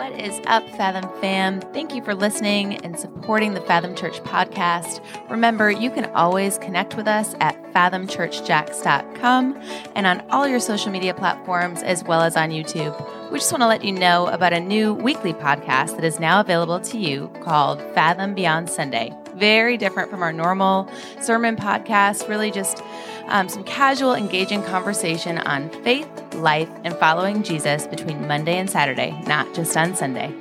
What is up, Fathom fam? Thank you for listening and supporting the Fathom Church podcast. Remember, you can always connect with us at fathomchurchjacks.com and on all your social media platforms as well as on YouTube. We just want to let you know about a new weekly podcast that is now available to you called Fathom Beyond Sunday. Very different from our normal sermon podcast, really just um, some casual, engaging conversation on faith, life, and following Jesus between Monday and Saturday, not just on Sunday.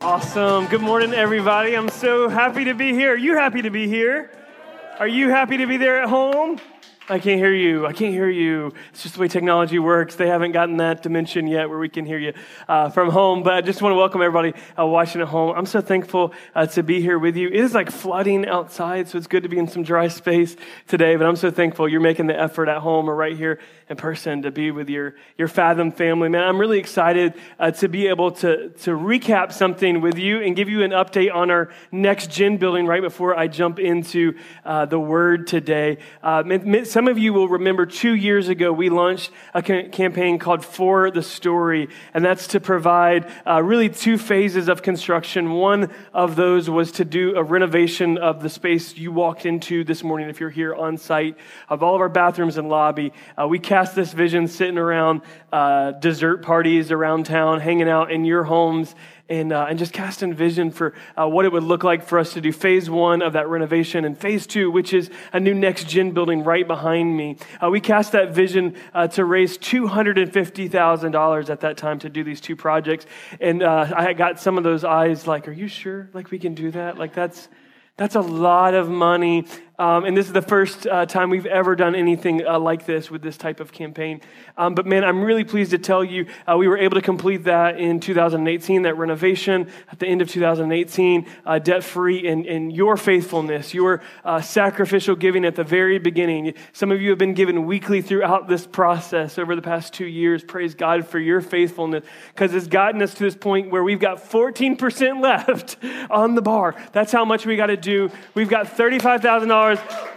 Awesome. Good morning, everybody. I'm so happy to be here. Are you happy to be here? Are you happy to be there at home? I can't hear you. I can't hear you. It's just the way technology works. They haven't gotten that dimension yet where we can hear you uh, from home. But I just want to welcome everybody uh, watching at home. I'm so thankful uh, to be here with you. It is like flooding outside, so it's good to be in some dry space today. But I'm so thankful you're making the effort at home or right here in person to be with your, your Fathom family. Man, I'm really excited uh, to be able to, to recap something with you and give you an update on our next gen building right before I jump into uh, the word today. Uh, of you will remember two years ago, we launched a campaign called For the Story, and that's to provide uh, really two phases of construction. One of those was to do a renovation of the space you walked into this morning if you're here on site, of all of our bathrooms and lobby. Uh, we cast this vision sitting around uh, dessert parties around town, hanging out in your homes, and, uh, and just casting vision for uh, what it would look like for us to do phase one of that renovation and phase two, which is a new next gen building right behind me. Uh, we cast that vision uh, to raise $250,000 at that time to do these two projects. And uh, I got some of those eyes like, are you sure? Like we can do that? Like that's, that's a lot of money. Um, and this is the first uh, time we've ever done anything uh, like this with this type of campaign. Um, but man, I'm really pleased to tell you uh, we were able to complete that in 2018, that renovation at the end of 2018, uh, debt free, and, and your faithfulness, your uh, sacrificial giving at the very beginning. Some of you have been given weekly throughout this process over the past two years. Praise God for your faithfulness because it's gotten us to this point where we've got 14% left on the bar. That's how much we got to do. We've got $35,000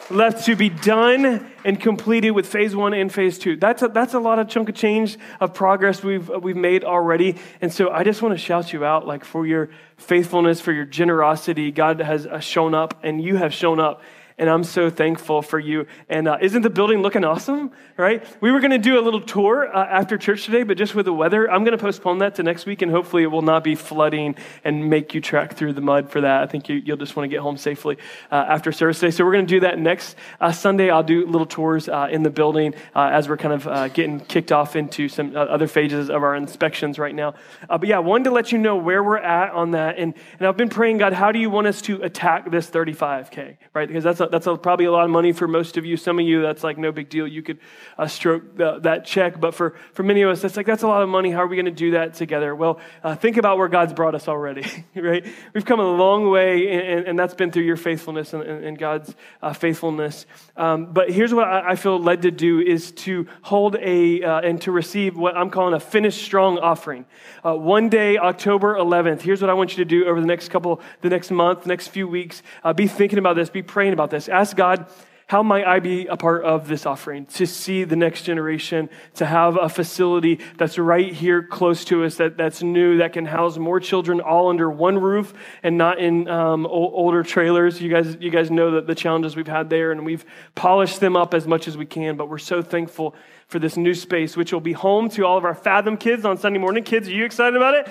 left to be done and completed with phase one and phase two. That's a, that's a lot of chunk of change of progress we've, we've made already. And so I just want to shout you out like for your faithfulness, for your generosity. God has uh, shown up and you have shown up and I'm so thankful for you. And uh, isn't the building looking awesome? Right? We were going to do a little tour uh, after church today, but just with the weather, I'm going to postpone that to next week, and hopefully it will not be flooding and make you trek through the mud for that. I think you, will just want to get home safely uh, after service today. So we're going to do that next uh, Sunday. I'll do little tours uh, in the building uh, as we're kind of getting kicked off into some other phases of our inspections right now. but yeah, wanted to let you know where we're at on that. And, and I've been praying, God, how do you want us to attack this 35K? Right? Because that's a, that's a, probably a lot of money for most of you. Some of you, that's like no big deal. You could uh, stroke the, that check. But for, for many of us, that's like, that's a lot of money. How are we going to do that together? Well, uh, think about where God's brought us already, right? We've come a long way, and, and that's been through your faithfulness and, and God's uh, faithfulness. Um, but here's what I, I, feel led to do is to hold a, uh, and to receive what I'm calling a finished strong offering. Uh, one day, October 11th, here's what I want you to do over the next couple, the next month, next few weeks. Uh, be thinking about this, be praying about this. Ask God, how might I be a part of this offering? To see the next generation, to have a facility that's right here close to us, that, that's new, that can house more children all under one roof and not in um, older trailers. You guys, you guys know that the challenges we've had there, and we've polished them up as much as we can, but we're so thankful for this new space, which will be home to all of our Fathom kids on Sunday morning. Kids, are you excited about it?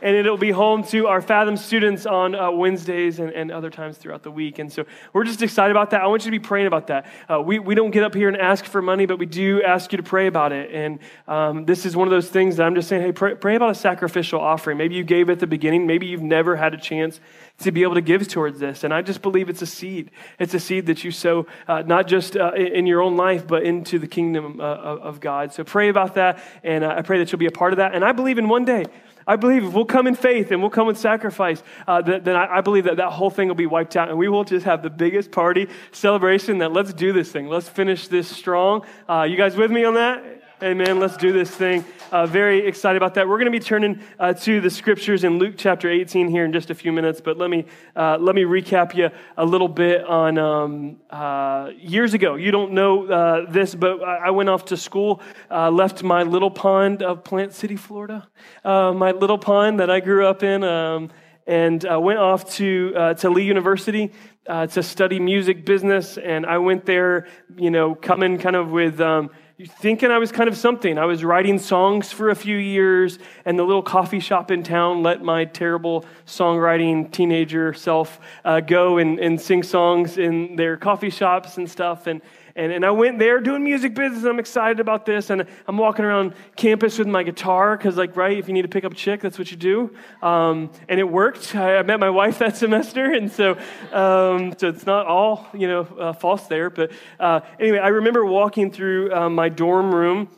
And it'll be home to our Fathom students on uh, Wednesdays and, and, other times throughout the week. And so we're just excited about that. I want you to be praying about that. Uh, we, we don't get up here and ask for money, but we do ask you to pray about it. And um, this is one of those things that I'm just saying, hey, pray, pray about a sacrificial offering. Maybe you gave at the beginning, maybe you've never had a chance to be able to give towards this. And I just believe it's a seed. It's a seed that you sow, uh, not just uh, in your own life, but into the kingdom uh, of God. So pray about that, and uh, I pray that you'll be a part of that. And I believe in one day, I believe if we'll come in faith and we'll come in sacrifice, uh, then, then I, I, believe that that whole thing will be wiped out and we will just have the biggest party celebration that let's do this thing. Let's finish this strong. Uh, you guys with me on that? Amen. Let's do this thing. Uh, very excited about that. We're going to be turning uh, to the scriptures in Luke chapter 18 here in just a few minutes. But let me uh, let me recap you a little bit on um, uh, years ago. You don't know uh, this, but I went off to school, uh, left my little pond of Plant City, Florida, my little pond that I grew up in. Um, and went off to to Lee University uh, to study music business, and I went there, you know, coming kind of with um, thinking I was kind of something. I was writing songs for a few years, and the little coffee shop in town let my terrible songwriting teenager self uh, go and, and sing songs in their coffee shops and stuff. And and, and I went there doing music business. I'm excited about this. And I'm walking around campus with my guitar because, like, right, if you need to pick up a chick, that's what you do. Um, and it worked. I, I, met my wife that semester. And so, um, so it's not all, you know, uh, false there. But uh, anyway, I remember walking through uh, my dorm room.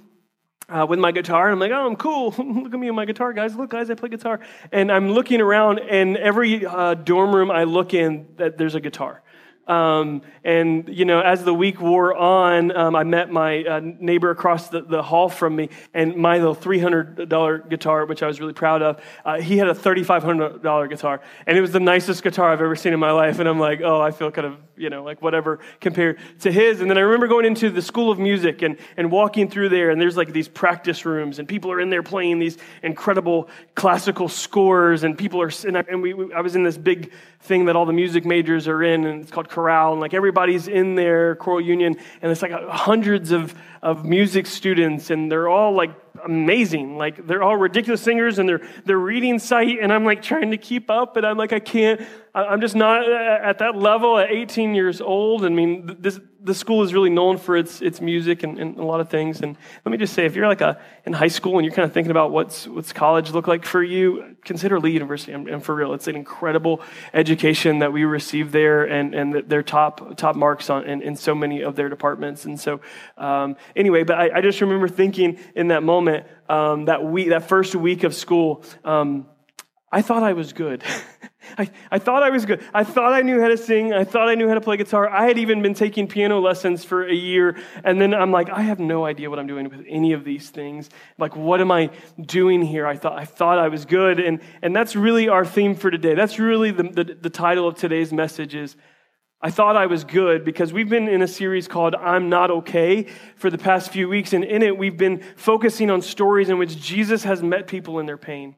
Uh, with my guitar, and I'm like, oh, I'm cool. Look at me and my guitar, guys. Look, guys, I play guitar. And I'm looking around, and every uh, dorm room I look in, that there's a guitar. Um, and, you know, as the week wore on, um, I met my uh, neighbor across the, the, hall from me, and my little $300 guitar, which I was really proud of, uh, he had a $3,500 guitar. And it was the nicest guitar I've ever seen in my life. And I'm like, oh, I feel kind of, you know, like whatever compared to his. And then I remember going into the School of Music and, and walking through there, and there's like these practice rooms, and people are in there playing these incredible classical scores, and people are, and, I, and we, I was in this big thing that all the music majors are in, and it's called chorale, and like everybody's in their choral union, and it's like hundreds of, of music students, and they're all like amazing. Like they're all ridiculous singers, and they're they're reading sight, and I'm like trying to keep up, and I'm like I can't. I'm just not at that level at 18 years old. I mean, this the school is really known for its, its music and, and, a lot of things. And let me just say, if you're like a, in high school and you're kind of thinking about what's, what's college look like for you, consider Lee University. And, and for real, it's an incredible education that we receive there and, and their top, top marks on, in, in so many of their departments. And so, um, anyway, but I, I, just remember thinking in that moment, um, that week, that first week of school, um, I thought I was good. I, I thought I was good. I thought I knew how to sing. I thought I knew how to play guitar. I had even been taking piano lessons for a year. And then I'm like, I have no idea what I'm doing with any of these things. Like, what am I doing here? I thought I, thought I was good. And, and that's really our theme for today. That's really the, the, the title of today's message is I thought I was good because we've been in a series called I'm Not Okay for the past few weeks. And in it, we've been focusing on stories in which Jesus has met people in their pain.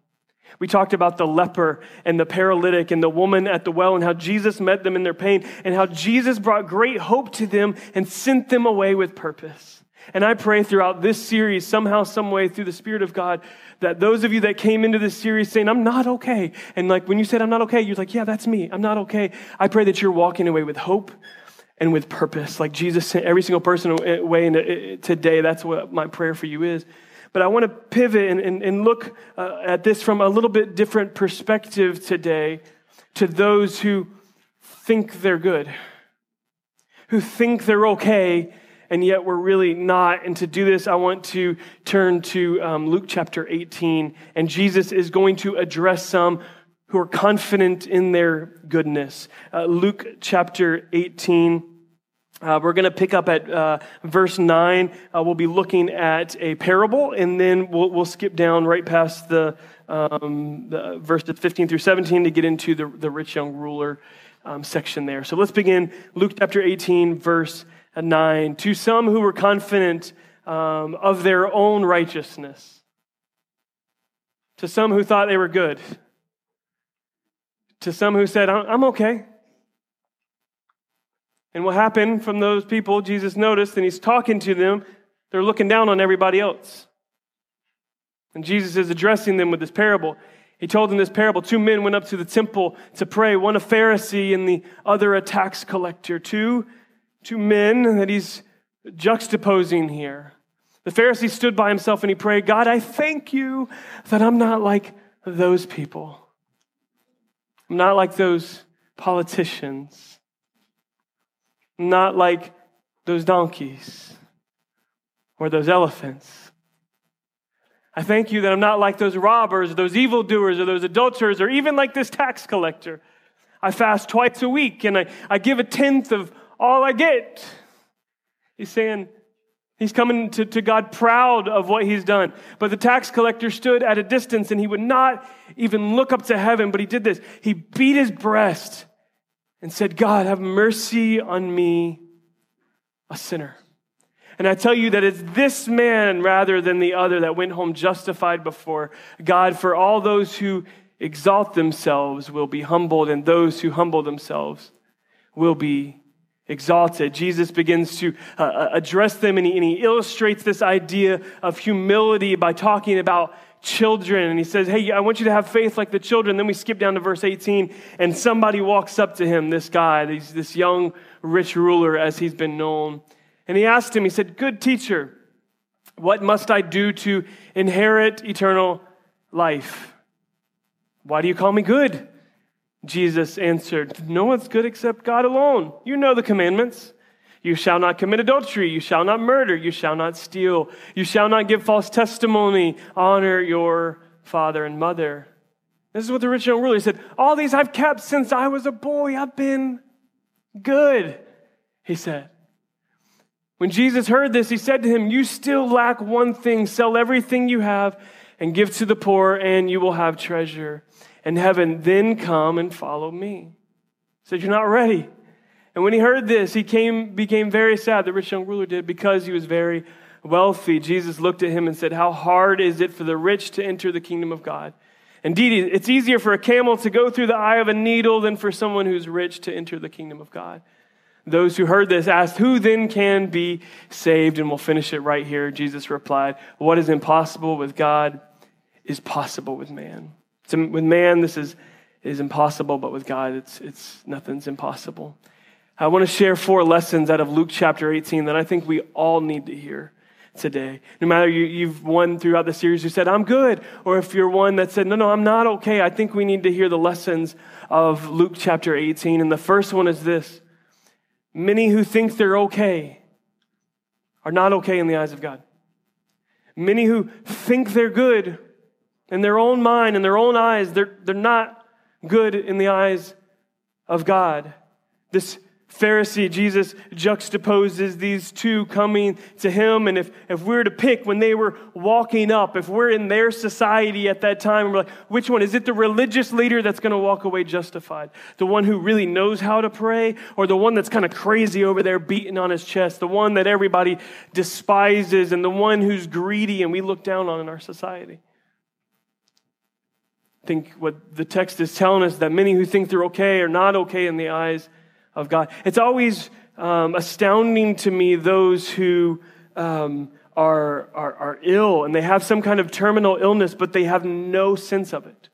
We talked about the leper and the paralytic and the woman at the well and how Jesus met them in their pain and how Jesus brought great hope to them and sent them away with purpose. And I pray throughout this series, somehow, some way, through the Spirit of God, that those of you that came into this series saying, I'm not okay, and like when you said, I'm not okay, you're like, yeah, that's me, I'm not okay. I pray that you're walking away with hope and with purpose, like Jesus sent every single person away today. That's what my prayer for you is. But I want to pivot and, and, and look uh, at this from a little bit different perspective today to those who think they're good, who think they're okay, and yet we're really not. And to do this, I want to turn to um, Luke chapter 18, and Jesus is going to address some who are confident in their goodness. Uh, Luke chapter 18. Uh, we're going to pick up at uh, verse 9. Uh, we'll be looking at a parable, and then we'll, we'll skip down right past the, um, the verses 15 through 17 to get into the, the rich young ruler um, section there. So let's begin Luke chapter 18, verse 9. To some who were confident um, of their own righteousness, to some who thought they were good, to some who said, I'm okay. And what happened from those people, Jesus noticed, and he's talking to them, they're looking down on everybody else. And Jesus is addressing them with this parable. He told them this parable. Two men went up to the temple to pray, one a Pharisee and the other a tax collector. Two, two men that he's juxtaposing here. The Pharisee stood by himself and he prayed, God, I thank you that I'm not like those people. I'm not like those politicians not like those donkeys or those elephants. I thank you that I'm not like those robbers, or those evildoers, or those adulterers, or even like this tax collector. I fast twice a week and I, I give a tenth of all I get. He's saying, He's coming to, to God proud of what he's done. But the tax collector stood at a distance and he would not even look up to heaven, but he did this. He beat his breast and said, God, have mercy on me, a sinner. And I tell you that it's this man rather than the other that went home justified before God. For all those who exalt themselves will be humbled, and those who humble themselves will be exalted. Jesus begins to uh, uh, address them and he, and he illustrates this idea of humility by talking about children. And he says, Hey, I want you to have faith like the children. Then we skip down to verse 18, and somebody walks up to him, this guy, this, this young rich ruler, as he's been known. And he asked him, He said, Good teacher, what must I do to inherit eternal life? Why do you call me good? Jesus answered, No one's good except God alone. You know the commandments. You shall not commit adultery. You shall not murder. You shall not steal. You shall not give false testimony. Honor your father and mother. This is what the rich young ruler said. All these I've kept since I was a boy. I've been good, he said. When Jesus heard this, he said to him, You still lack one thing. Sell everything you have and give to the poor, and you will have treasure in heaven. Then come and follow me. He said, You're not ready. And when he heard this, he came, became very sad, the rich young ruler did, because he was very wealthy. Jesus looked at him and said, How hard is it for the rich to enter the kingdom of God? Indeed, it's easier for a camel to go through the eye of a needle than for someone who's rich to enter the kingdom of God. Those who heard this asked, Who then can be saved? And we'll finish it right here. Jesus replied, What is impossible with God is possible with man. So with man, this is, is impossible, but with God, it's, it's nothing's impossible. I want to share four lessons out of Luke chapter 18 that I think we all need to hear today. No matter you, you've one throughout the series who said, I'm good, or if you're one that said, No, no, I'm not okay, I think we need to hear the lessons of Luke chapter 18. And the first one is this Many who think they're okay are not okay in the eyes of God. Many who think they're good in their own mind, in their own eyes, they're, they're not good in the eyes of God. This Pharisee, Jesus juxtaposes these two coming to him. And if, if we were to pick when they were walking up, if we're in their society at that time, we're like, which one? Is it the religious leader that's going to walk away justified? The one who really knows how to pray? Or the one that's kind of crazy over there beating on his chest? The one that everybody despises and the one who's greedy and we look down on in our society? I think what the text is telling us that many who think they're okay are not okay in the eyes of God. It's always um, astounding to me those who um, are, are, are ill and they have some kind of terminal illness, but they have no sense of it.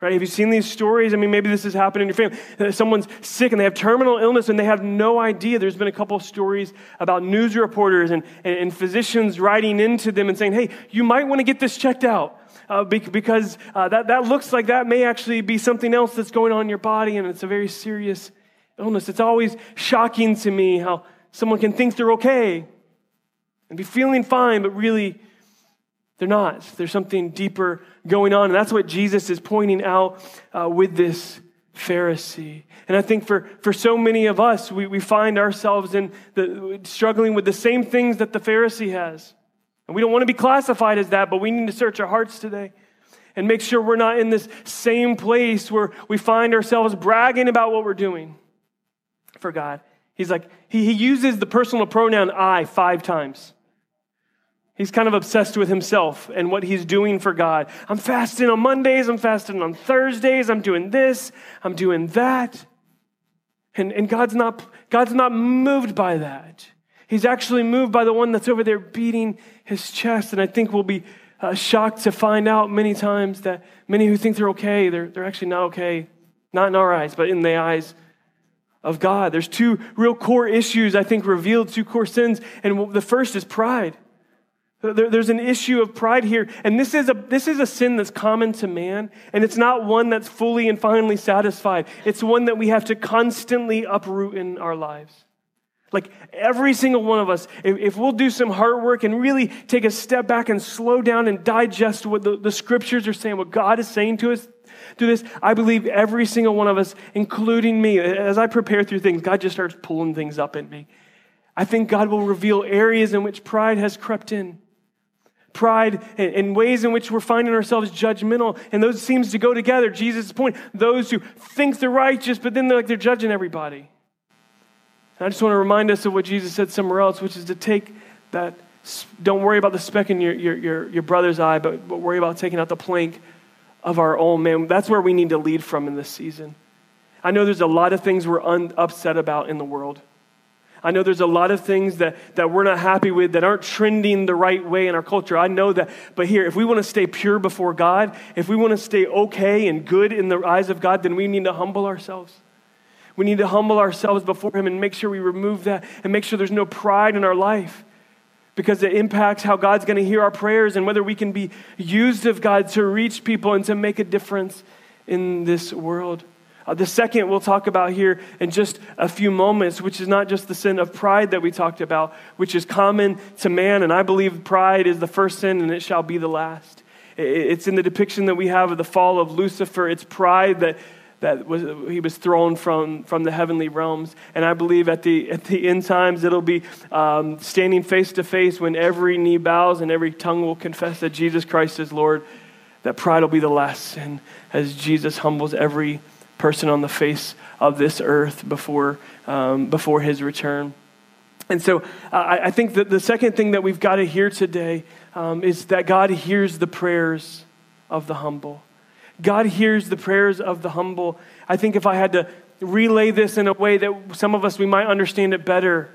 Right? Have you seen these stories? I mean, maybe this has happened in your family. Someone's sick and they have terminal illness and they have no idea. There's been a couple of stories about news reporters and, and, and physicians writing into them and saying, hey, you might want to get this checked out uh, because uh, that, that looks like that may actually be something else that's going on in your body and it's a very serious illness. It's always shocking to me how someone can think they're okay and be feeling fine, but really they're not. There's something deeper going on. And that's what Jesus is pointing out uh, with this Pharisee. And I think for, for so many of us, we, we find ourselves in the, struggling with the same things that the Pharisee has. And we don't want to be classified as that, but we need to search our hearts today and make sure we're not in this same place where we find ourselves bragging about what we're doing for God. He's like, he, he uses the personal pronoun I five times. He's kind of obsessed with himself and what he's doing for God. I'm fasting on Mondays, I'm fasting on Thursdays, I'm doing this, I'm doing that. And, and God's, not, God's not moved by that. He's actually moved by the one that's over there beating his chest. And I think we'll be uh, shocked to find out many times that many who think they're okay, they're, they're actually not okay. Not in our eyes, but in the eyes of God. There's two real core issues, I think, revealed, two core sins. And the first is pride. There's an issue of pride here. And this is, a, this is a sin that's common to man. And it's not one that's fully and finally satisfied. It's one that we have to constantly uproot in our lives. Like every single one of us, if, if, we'll do some hard work and really take a step back and slow down and digest what the, the scriptures are saying, what God is saying to us through this, I believe every single one of us, including me, as I prepare through things, God just starts pulling things up in me. I think God will reveal areas in which pride has crept in. Pride and, ways in which we're finding ourselves judgmental, and those seems to go together. Jesus' point: those who think they're righteous, but then they're like they're judging everybody. I just want to remind us of what Jesus said somewhere else, which is to take that. Don't worry about the speck in your, your, your, your brother's eye, but, but worry about taking out the plank of our own man. That's where we need to lead from in this season. I know there's a lot of things we're un- upset about in the world. I know there's a lot of things that, that we're not happy with that aren't trending the right way in our culture. I know that. But here, if we want to stay pure before God, if we want to stay okay and good in the eyes of God, then we need to humble ourselves. We need to humble ourselves before Him and make sure we remove that and make sure there's no pride in our life because it impacts how God's going to hear our prayers and whether we can be used of God to reach people and to make a difference in this world. Uh, the second we'll talk about here in just a few moments, which is not just the sin of pride that we talked about, which is common to man. And I believe pride is the first sin and it shall be the last. It's in the depiction that we have of the fall of Lucifer. It's pride that, that was, he was thrown from, from the heavenly realms. And I believe at the, at the end times, it'll be um, standing face to face when every knee bows and every tongue will confess that Jesus Christ is Lord. That pride will be the last sin as Jesus humbles every person on the face of this earth before, um, before his return. And so uh, I, think that the second thing that we've got to hear today um, is that God hears the prayers of the humble. God hears the prayers of the humble. I think if I had to relay this in a way that some of us we might understand it better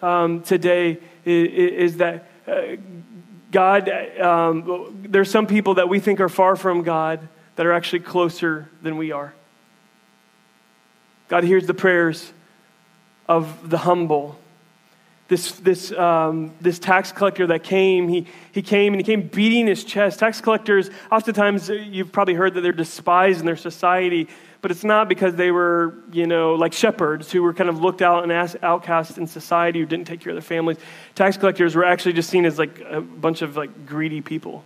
um, today, is, is that uh, God, um, there's some people that we think are far from God that are actually closer than we are. God hears the prayers of the humble. This, this, um, this tax collector that came, he, he came and he came beating his chest. Tax collectors, oftentimes, uh, you've probably heard that they're despised in their society, but it's not because they were, you know, like shepherds who were kind of looked out and outcast in society who didn't take care of their families. Tax collectors were actually just seen as like a bunch of like greedy people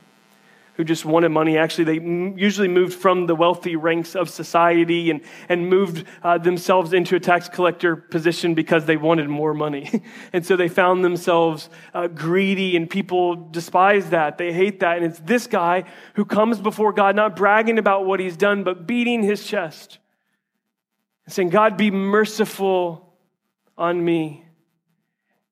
who just wanted money. Actually, they usually moved from the wealthy ranks of society and, and moved uh, themselves into a tax collector position because they wanted more money. and so they found themselves uh, greedy, and people despise that. They hate that. And it's this guy who comes before God, not bragging about what he's done, but beating his chest and saying, God, be merciful on me.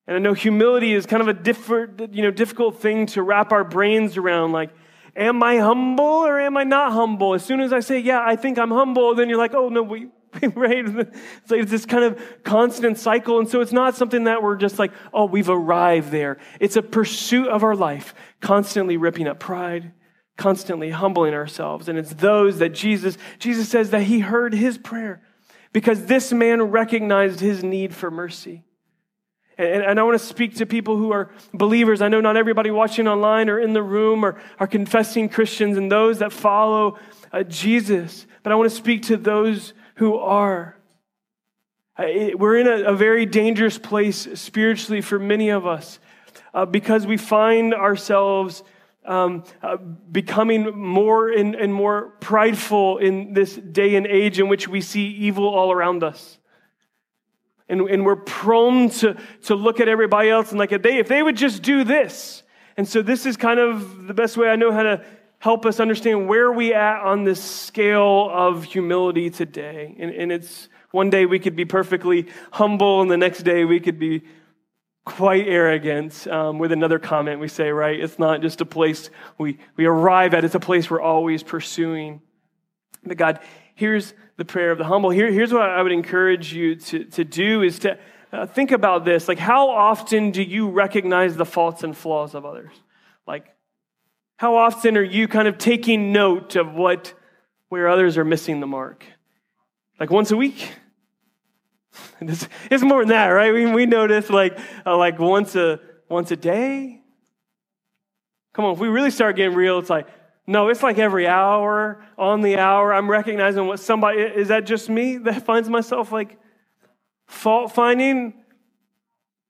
And I know humility is kind of a different, you know, difficult thing to wrap our brains around. Like, am I humble or am I not humble? As soon as I say, yeah, I think I'm humble, then you're like, oh, no, we, right? It's like this kind of constant cycle. And so it's not something that we're just like, oh, we've arrived there. It's a pursuit of our life, constantly ripping up pride, constantly humbling ourselves. And it's those that Jesus, Jesus says that he heard his prayer because this man recognized his need for mercy. And, and, I want to speak to people who are believers. I know not everybody watching online or in the room are, are confessing Christians and those that follow uh, Jesus, but I want to speak to those who are. Uh, we're in a, a, very dangerous place spiritually for many of us uh, because we find ourselves um, uh, becoming more and, and more prideful in this day and age in which we see evil all around us. And, and we're prone to, to look at everybody else and like, if they, if they would just do this. And so this is kind of the best way I know how to help us understand where we at on this scale of humility today. And, and it's one day we could be perfectly humble, and the next day we could be quite arrogant um, with another comment we say, right? It's not just a place we, we arrive at, it's a place we're always pursuing. But God, here's the prayer of the humble. Here, here's what I would encourage you to, to do is to uh, think about this. Like, how often do you recognize the faults and flaws of others? Like, how often are you kind of taking note of what, where others are missing the mark? Like once a week? It's, it's more than that, right? We, we notice like, uh, like once a, once a day. Come on, if we really start getting real, it's like no, it's like every hour, on the hour, I'm recognizing what somebody, is that just me that finds myself like fault finding?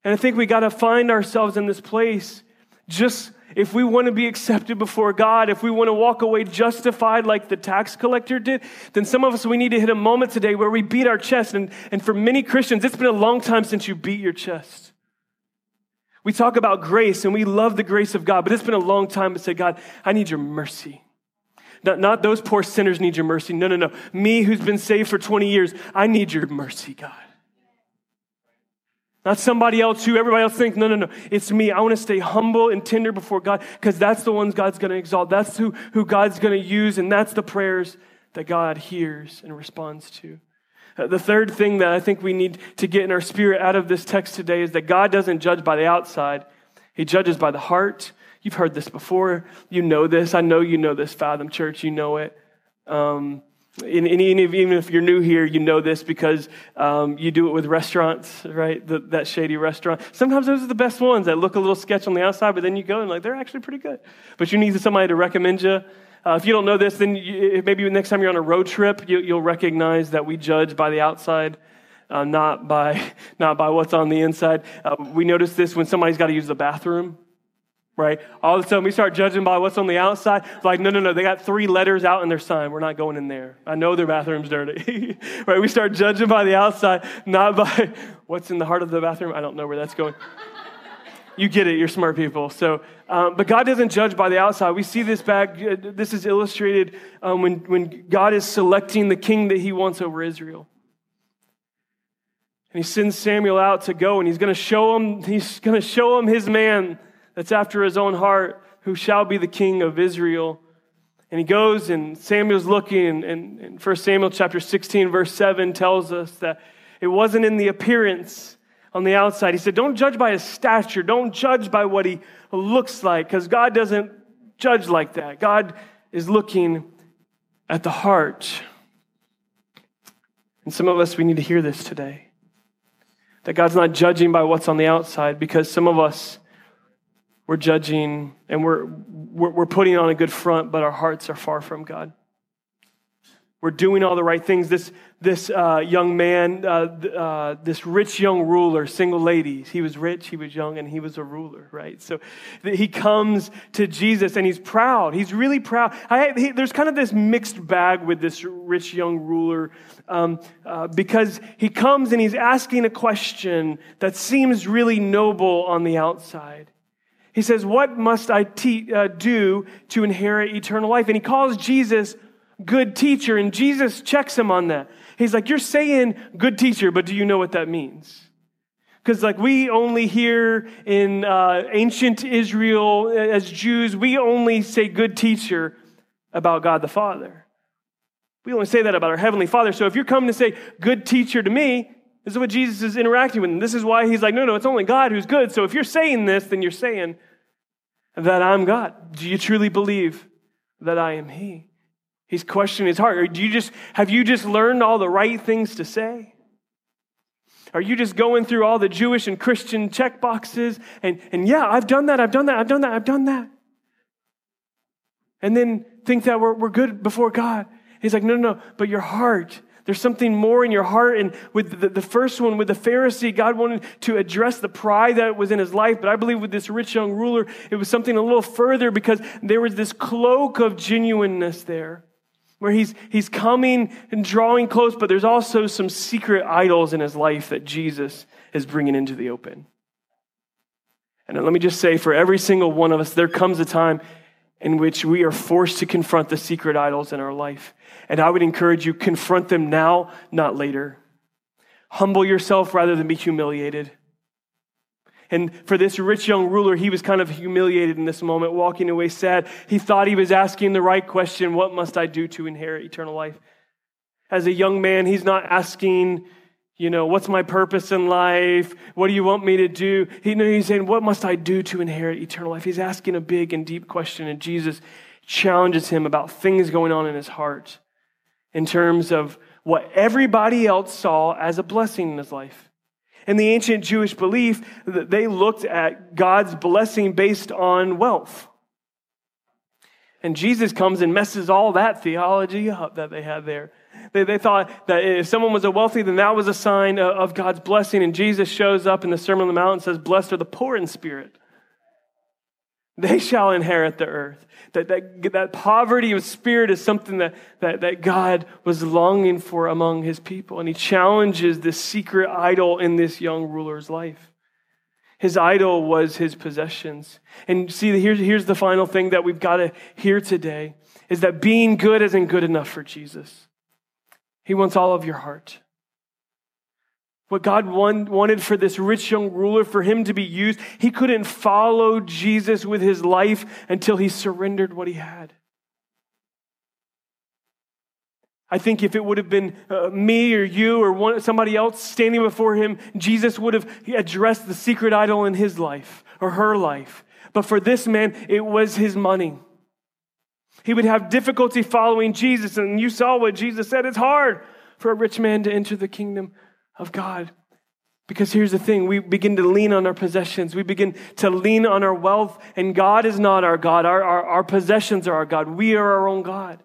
And I think we got to find ourselves in this place just if we want to be accepted before God, if we want to walk away justified like the tax collector did, then some of us, we need to hit a moment today where we beat our chest. And, and for many Christians, it's been a long time since you beat your chest. We talk about grace and we love the grace of God, but it's been a long time to say, God, I need your mercy. Not, not those poor sinners need your mercy. No, no, no. Me who's been saved for 20 years, I need your mercy, God. Not somebody else who everybody else thinks, no, no, no. It's me. I want to stay humble and tender before God because that's the ones God's going to exalt. That's who, who God's going to use, and that's the prayers that God hears and responds to. Uh, the third thing that I think we need to get in our spirit out of this text today is that God doesn't judge by the outside, He judges by the heart. You've heard this before. You know this. I know you know this, Fathom Church. You know it. Um, and, and even if you're new here, you know this because um, you do it with restaurants, right? The, that shady restaurant. Sometimes those are the best ones that look a little sketch on the outside, but then you go and like they're actually pretty good. But you need somebody to recommend you. Uh, if you don't know this, then you, maybe next time you're on a road trip, you, will recognize that we judge by the outside, uh, not, by, not by what's on the inside. Uh, we notice this when somebody's got to use the bathroom, right? All of a sudden we start judging by what's on the outside. Like, no, no, no, they got three letters out in their sign. We're not going in there. I know their bathroom's dirty, right? We start judging by the outside, not by what's in the heart of the bathroom. I don't know where that's going. You get it, you're smart people. So, um, but God doesn't judge by the outside. We see this back, uh, this is illustrated um, when, when God is selecting the king that he wants over Israel. And he sends Samuel out to go, and he's going to show him, he's going to show him his man that's after his own heart, who shall be the king of Israel. And he goes, and Samuel's looking, and, and, and 1 Samuel chapter 16, verse 7 tells us that it wasn't in the appearance on the outside. He said, Don't judge by his stature. Don't judge by what he looks like, because God doesn't judge like that. God is looking at the heart. And some of us, we need to hear this today that God's not judging by what's on the outside, because some of us, we're judging and we're, we're, putting on a good front, but our hearts are far from God. We're doing all the right things. This, this uh, young man, uh, uh, this rich young ruler, single ladies, he was rich, he was young, and he was a ruler, right? So he comes to Jesus and he's proud. He's really proud. I, he, there's kind of this mixed bag with this rich young ruler um, uh, because he comes and he's asking a question that seems really noble on the outside. He says, What must I te- uh, do to inherit eternal life? And he calls Jesus good teacher. And Jesus checks him on that. He's like, You're saying good teacher, but do you know what that means? Because, like, we only hear in uh, ancient Israel as Jews, we only say good teacher about God the Father. We only say that about our Heavenly Father. So if you're coming to say good teacher to me, this is what Jesus is interacting with. And this is why he's like, no, no, it's only God who's good. So if you're saying this, then you're saying that I'm God. Do you truly believe that I am He? He's questioning his heart. Or do you just have you just learned all the right things to say? Are you just going through all the Jewish and Christian check boxes and, and yeah, I've done that, I've done that, I've done that, I've done that. And then think that we're, we're good before God. He's like, no, no, no, but your heart, there's something more in your heart. And with the, the, first one, with the Pharisee, God wanted to address the pride that was in his life. But I believe with this rich young ruler, it was something a little further because there was this cloak of genuineness there where he's, he's coming and drawing close, but there's also some secret idols in his life that Jesus is bringing into the open. And let me just say for every single one of us, there comes a time in which we are forced to confront the secret idols in our life. And I would encourage you, confront them now, not later. Humble yourself rather than be humiliated. And for this rich young ruler, he was kind of humiliated in this moment, walking away sad. He thought he was asking the right question What must I do to inherit eternal life? As a young man, he's not asking, you know, what's my purpose in life? What do you want me to do? He, no, he's saying, What must I do to inherit eternal life? He's asking a big and deep question, and Jesus challenges him about things going on in his heart in terms of what everybody else saw as a blessing in his life. In the ancient Jewish belief, they looked at God's blessing based on wealth. And Jesus comes and messes all that theology up that they had there. They, they thought that if someone was a wealthy, then that was a sign of God's blessing. And Jesus shows up in the Sermon on the Mount and says, Blessed are the poor in spirit. They shall inherit the earth. That, that, that poverty of spirit is something that, that, that God was longing for among his people. And he challenges this secret idol in this young ruler's life. His idol was his possessions. And see, here's, here's the final thing that we've got to hear today is that being good isn't good enough for Jesus. He wants all of your heart. What God wanted for this rich young ruler, for him to be used, he couldn't follow Jesus with his life until he surrendered what he had. I think if it would have been uh, me or you or one, somebody else standing before him, Jesus would have addressed the secret idol in his life or her life. But for this man, it was his money. He would have difficulty following Jesus. And you saw what Jesus said it's hard for a rich man to enter the kingdom of God. Because here's the thing we begin to lean on our possessions. We begin to lean on our wealth, and God is not our God. Our, our, our possessions are our God. We are our own God.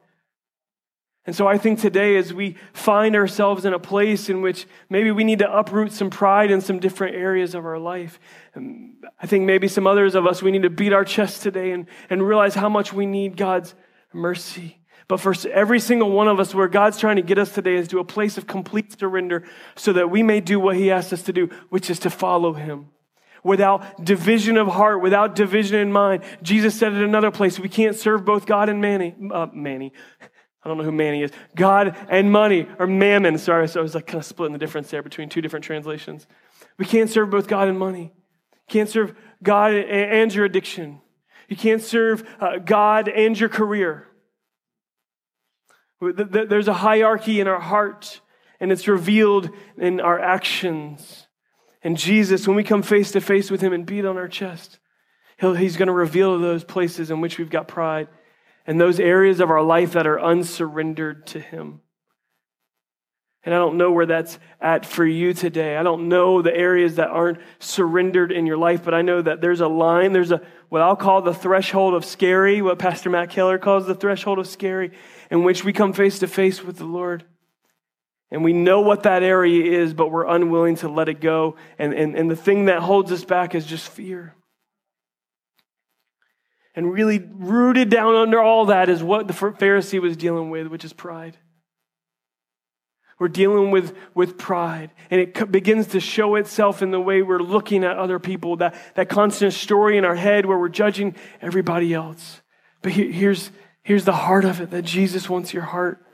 And so I think today, as we find ourselves in a place in which maybe we need to uproot some pride in some different areas of our life, um, I think maybe some others of us, we need to beat our chest today and, and realize how much we need God's mercy. But for every single one of us, where God's trying to get us today is to a place of complete surrender so that we may do what He asks us to do, which is to follow Him. Without division of heart, without division in mind. Jesus said in another place, we can't serve both God and Manny. Uh, Manny. I don't know who Manny is. God and money, or mammon. Sorry, so I was like kind of splitting the difference there between two different translations. We can't serve both God and money. can't serve God and your addiction. You can't serve uh, God and your career. There's a hierarchy in our heart, and it's revealed in our actions. And Jesus, when we come face to face with Him and beat on our chest, He's going to reveal those places in which we've got pride and those areas of our life that are unsurrendered to Him. And I don't know where that's at for you today. I don't know the areas that aren't surrendered in your life, but I know that there's a line, there's a what I'll call the threshold of scary, what Pastor Matt Keller calls the threshold of scary, in which we come face to face with the Lord. And we know what that area is, but we're unwilling to let it go. And, and, and the thing that holds us back is just fear. And really rooted down under all that is what the Pharisee was dealing with, which is pride. We're dealing with, with pride. And it begins to show itself in the way we're looking at other people, that, that constant story in our head where we're judging everybody else. But here's, Here's the heart of it that Jesus wants your heart.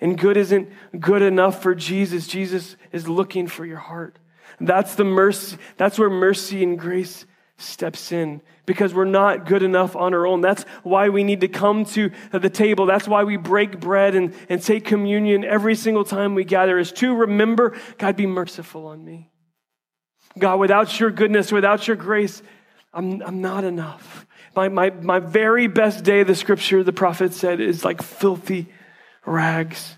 And good isn't good enough for Jesus. Jesus is looking for your heart. That's the mercy. That's where mercy and grace steps in because we're not good enough on our own. That's why we need to come to the table. That's why we break bread and, and take communion every single time we gather is to remember, God, be merciful on me. God, without your goodness, without your grace, I'm, I'm not enough. My, my, my very best day, the scripture, the prophet said, is like filthy rags.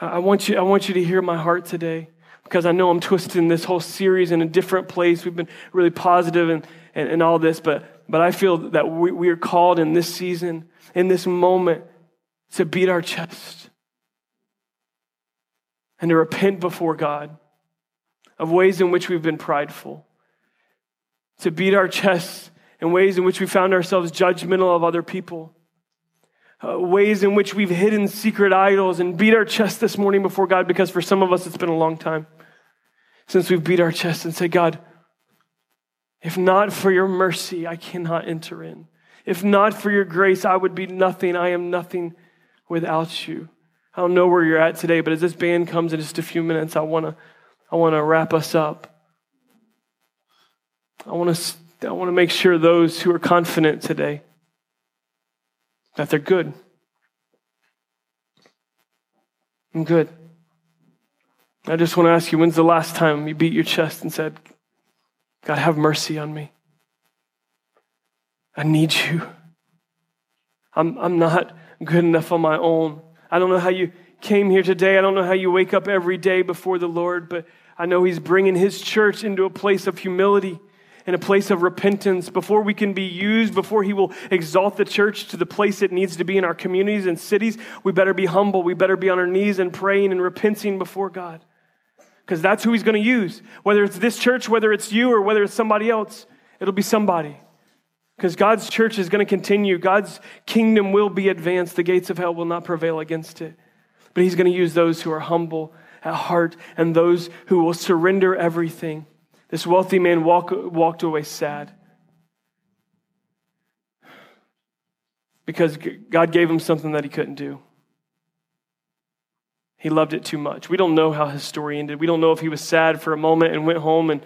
I want you, I want you to hear my heart today because I know I'm twisting this whole series in a different place. We've been really positive and, and, and all this, but, but I feel that we, we are called in this season, in this moment, to beat our chest and to repent before God of ways in which we've been prideful to beat our chests in ways in which we found ourselves judgmental of other people, uh, ways in which we've hidden secret idols and beat our chest this morning before God because for some of us it's been a long time since we've beat our chest and said, God, if not for your mercy, I cannot enter in. If not for your grace, I would be nothing. I am nothing without you. I don't know where you're at today, but as this band comes in just a few minutes, I want to I want to wrap us up. I want to, I want to make sure those who are confident today that they're good. I'm good. I just want to ask you when's the last time you beat your chest and said, God, have mercy on me? I need you. I'm, I'm not good enough on my own. I don't know how you came here today. I don't know how you wake up every day before the Lord, but I know He's bringing His church into a place of humility in a place of repentance, before we can be used, before He will exalt the church to the place it needs to be in our communities and cities, we better be humble. We better be on our knees and praying and repenting before God. Because that's who He's going to use. Whether it's this church, whether it's you, or whether it's somebody else, it'll be somebody. Because God's church is going to continue. God's kingdom will be advanced. The gates of hell will not prevail against it. But He's going to use those who are humble at heart and those who will surrender everything This wealthy man walk, walked away sad because God gave him something that he couldn't do. He loved it too much. We don't know how his story ended. We don't know if he was sad for a moment and went home and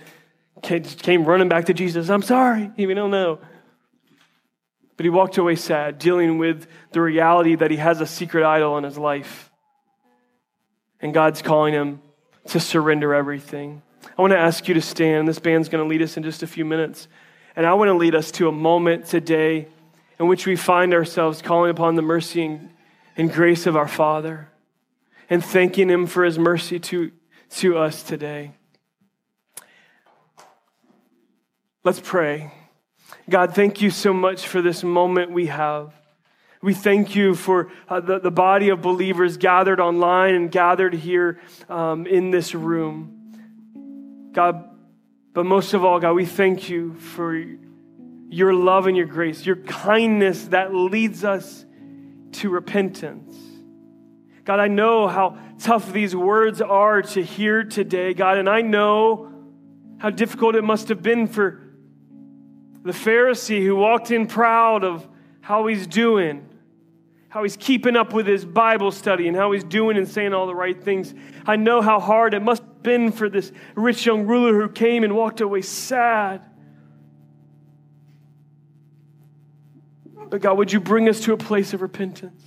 came running back to Jesus. I'm sorry. We don't know. But he walked away sad, dealing with the reality that he has a secret idol in his life. And God's calling him to surrender everything. I want to ask you to stand. This band's going to lead us in just a few minutes. And I want to lead us to a moment today in which we find ourselves calling upon the mercy and, and grace of our Father and thanking Him for His mercy to, to us today. Let's pray. God, thank you so much for this moment we have. We thank you for uh, the, the body of believers gathered online and gathered here um, in this room. God, but most of all, God, we thank you for your love and your grace, your kindness that leads us to repentance. God, I know how tough these words are to hear today, God, and I know how difficult it must have been for the Pharisee who walked in proud of how he's doing, how he's keeping up with his Bible study, and how he's doing and saying all the right things. I know how hard it must been for this rich young ruler who came and walked away sad. But God, would you bring us to a place of repentance?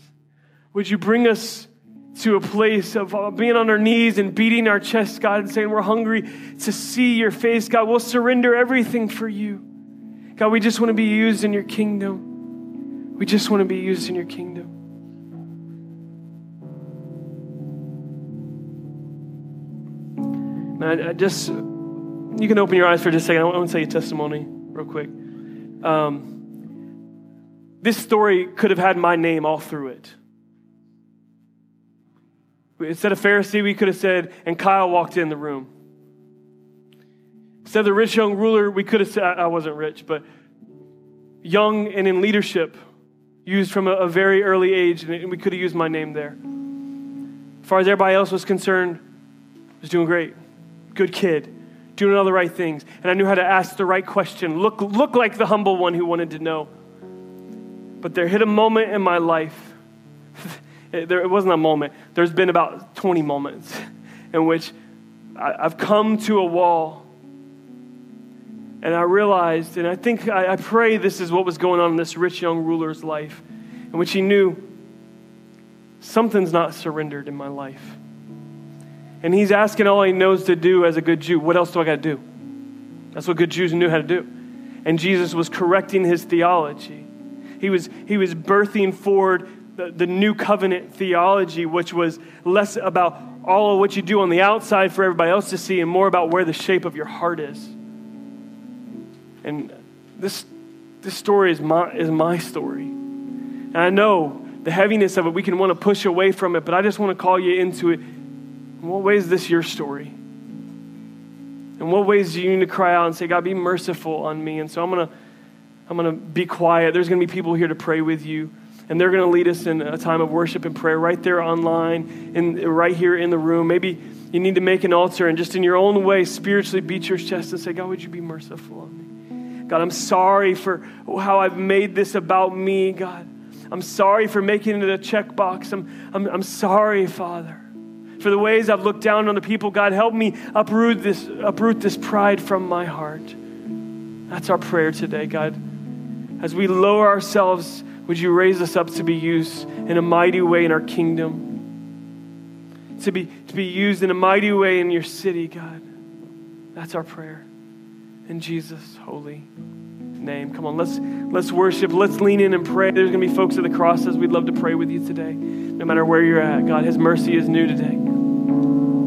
Would you bring us to a place of uh, being on our knees and beating our chest, God, and saying, We're hungry to see your face, God. We'll surrender everything for you. God, we just want to be used in your kingdom. We just want to be used in your kingdom. Man, I just, you can open your eyes for just a second. I want to tell you a testimony real quick. Um, this story could have had my name all through it. Instead of Pharisee, we could have said, and Kyle walked in the room. Instead of the rich young ruler, we could have said, I wasn't rich, but young and in leadership, used from a, a very early age, and we could have used my name there. As far as everybody else was concerned, I was doing great. Good kid, doing all the right things. And I knew how to ask the right question, look, look like the humble one who wanted to know. But there hit a moment in my life there, it wasn't a moment. There's been about 20 moments in which I, have come to a wall and I realized, and I think, I, I pray this is what was going on in this rich young ruler's life, in which he knew something's not surrendered in my life. And he's asking all he knows to do as a good Jew. What else do I got to do? That's what good Jews knew how to do. And Jesus was correcting his theology. He was, he was birthing forward the, the new covenant theology, which was less about all of what you do on the outside for everybody else to see and more about where the shape of your heart is. And this, this story is my, is my story. And I know the heaviness of it, we can want to push away from it, but I just want to call you into it. In what ways is this your story? In what ways do you need to cry out and say, God, be merciful on me? And so I'm going to I'm going to be quiet. There's going to be people here to pray with you and they're going to lead us in a time of worship and prayer right there online and right here in the room. Maybe you need to make an altar and just in your own way spiritually beat your chest and say, God, would you be merciful on me? God, I'm sorry for how I've made this about me, God. I'm sorry for making it a checkbox. I'm, I'm, I'm sorry, Father, for the ways I've looked down on the people. God, help me uproot this, uproot this pride from my heart. That's our prayer today, God. As we lower ourselves would you raise us up to be used in a mighty way in our kingdom? To be, to be used in a mighty way in your city, God. That's our prayer. In Jesus' holy name. Come on, let's let's worship. Let's lean in and pray. There's gonna be folks at the crosses. We'd love to pray with you today. No matter where you're at. God, his mercy is new today thank you